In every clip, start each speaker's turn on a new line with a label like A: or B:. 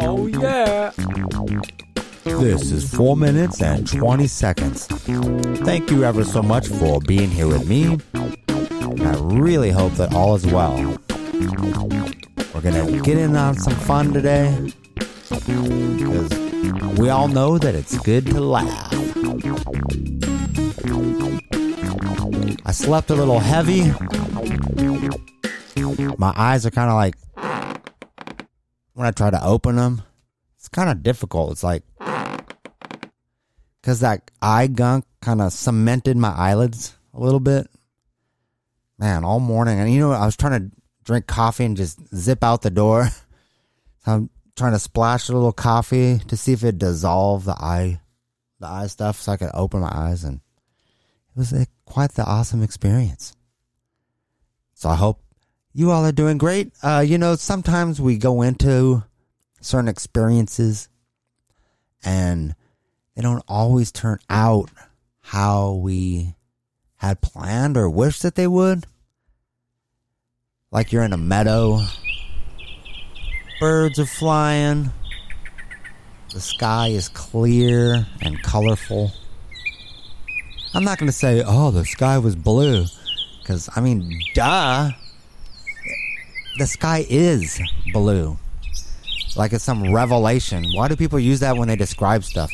A: Oh, yeah.
B: This is 4 minutes and 20 seconds. Thank you ever so much for being here with me. I really hope that all is well. We're going to get in on some fun today because we all know that it's good to laugh. I slept a little heavy. My eyes are kind of like, when I try to open them, it's kind of difficult. It's like, because that eye gunk kind of cemented my eyelids a little bit. Man, all morning. And you know, I was trying to drink coffee and just zip out the door. So I'm trying to splash a little coffee to see if it dissolved the eye, the eye stuff, so I could open my eyes. And it was a, quite the awesome experience. So I hope you all are doing great. Uh, you know, sometimes we go into certain experiences and they don't always turn out how we had planned or wished that they would. Like you're in a meadow, birds are flying, the sky is clear and colorful. I'm not going to say, oh, the sky was blue, because, I mean, duh. The sky is blue. Like it's some revelation. Why do people use that when they describe stuff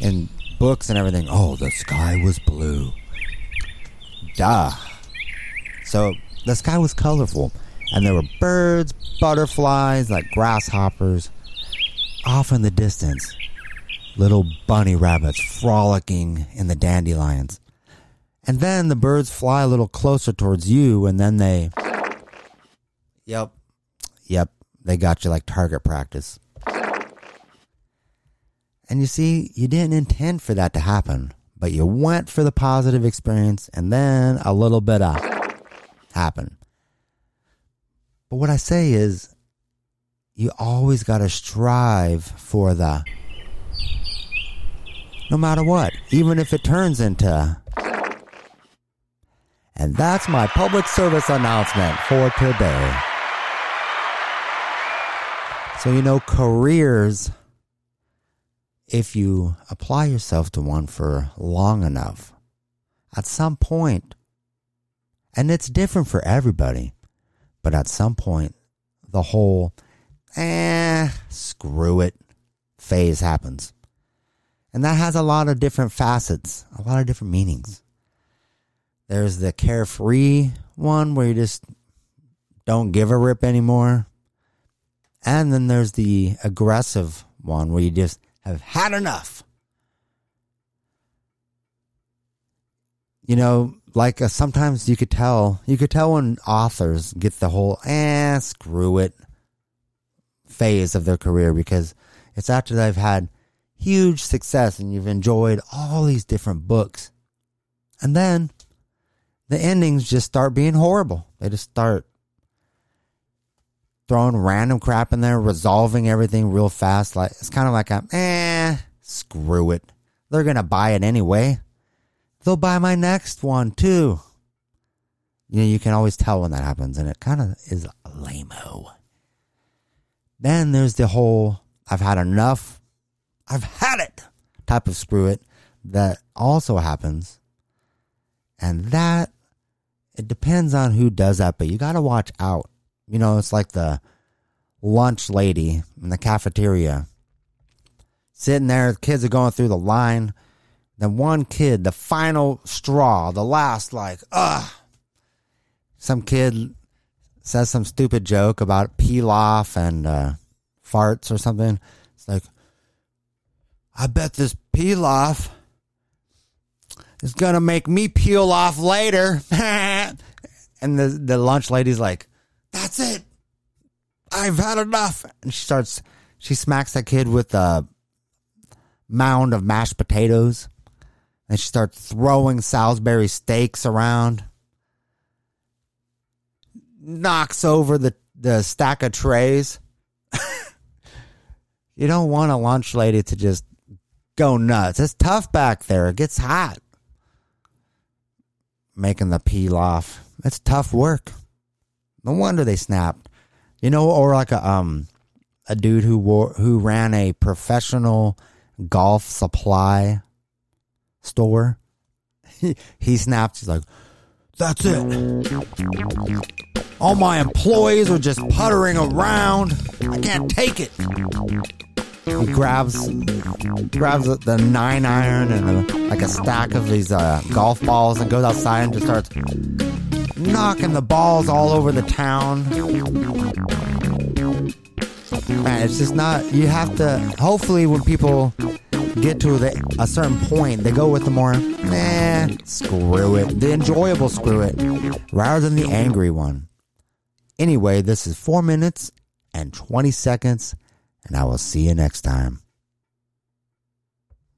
B: in books and everything? Oh, the sky was blue. Duh. So the sky was colorful, and there were birds, butterflies, like grasshoppers, off in the distance. Little bunny rabbits frolicking in the dandelions. And then the birds fly a little closer towards you, and then they. Yep. Yep. They got you like target practice. And you see, you didn't intend for that to happen, but you went for the positive experience, and then a little bit of happened. But what I say is, you always got to strive for the no matter what, even if it turns into. And that's my public service announcement for today. So, you know, careers, if you apply yourself to one for long enough, at some point, and it's different for everybody, but at some point, the whole, eh, screw it phase happens. And that has a lot of different facets, a lot of different meanings. There's the carefree one where you just don't give a rip anymore. And then there's the aggressive one where you just have had enough. You know, like uh, sometimes you could tell, you could tell when authors get the whole, eh, screw it phase of their career because it's after they've had huge success and you've enjoyed all these different books. And then the endings just start being horrible. They just start throwing random crap in there, resolving everything real fast. Like it's kind of like a eh, screw it. They're gonna buy it anyway. They'll buy my next one too. You know, you can always tell when that happens, and it kind of is lame-o. Then there's the whole I've had enough, I've had it type of screw it that also happens. And that, it depends on who does that, but you got to watch out. You know, it's like the lunch lady in the cafeteria sitting there, the kids are going through the line. Then one kid, the final straw, the last, like, ugh. Some kid says some stupid joke about pilaf and uh, farts or something. It's like, I bet this pilaf is gonna make me peel off later. and the the lunch lady's like, "That's it. I've had enough." And she starts. She smacks that kid with a mound of mashed potatoes, and she starts throwing Salisbury steaks around. Knocks over the the stack of trays. you don't want a lunch lady to just go nuts. It's tough back there. It gets hot. Making the pilaf. It's tough work. No wonder they snapped. You know, or like a um a dude who wore who ran a professional golf supply store. He, snapped. He's like, "That's it. All my employees are just puttering around. I can't take it." He grabs grabs the nine iron and a, like a stack of these uh, golf balls and goes outside and just starts knocking the balls all over the town. Man, it's just not. You have to. Hopefully, when people get to the, a certain point, they go with the more, nah, screw it, the enjoyable screw it, rather than the angry one. Anyway, this is four minutes and 20 seconds, and I will see you next time.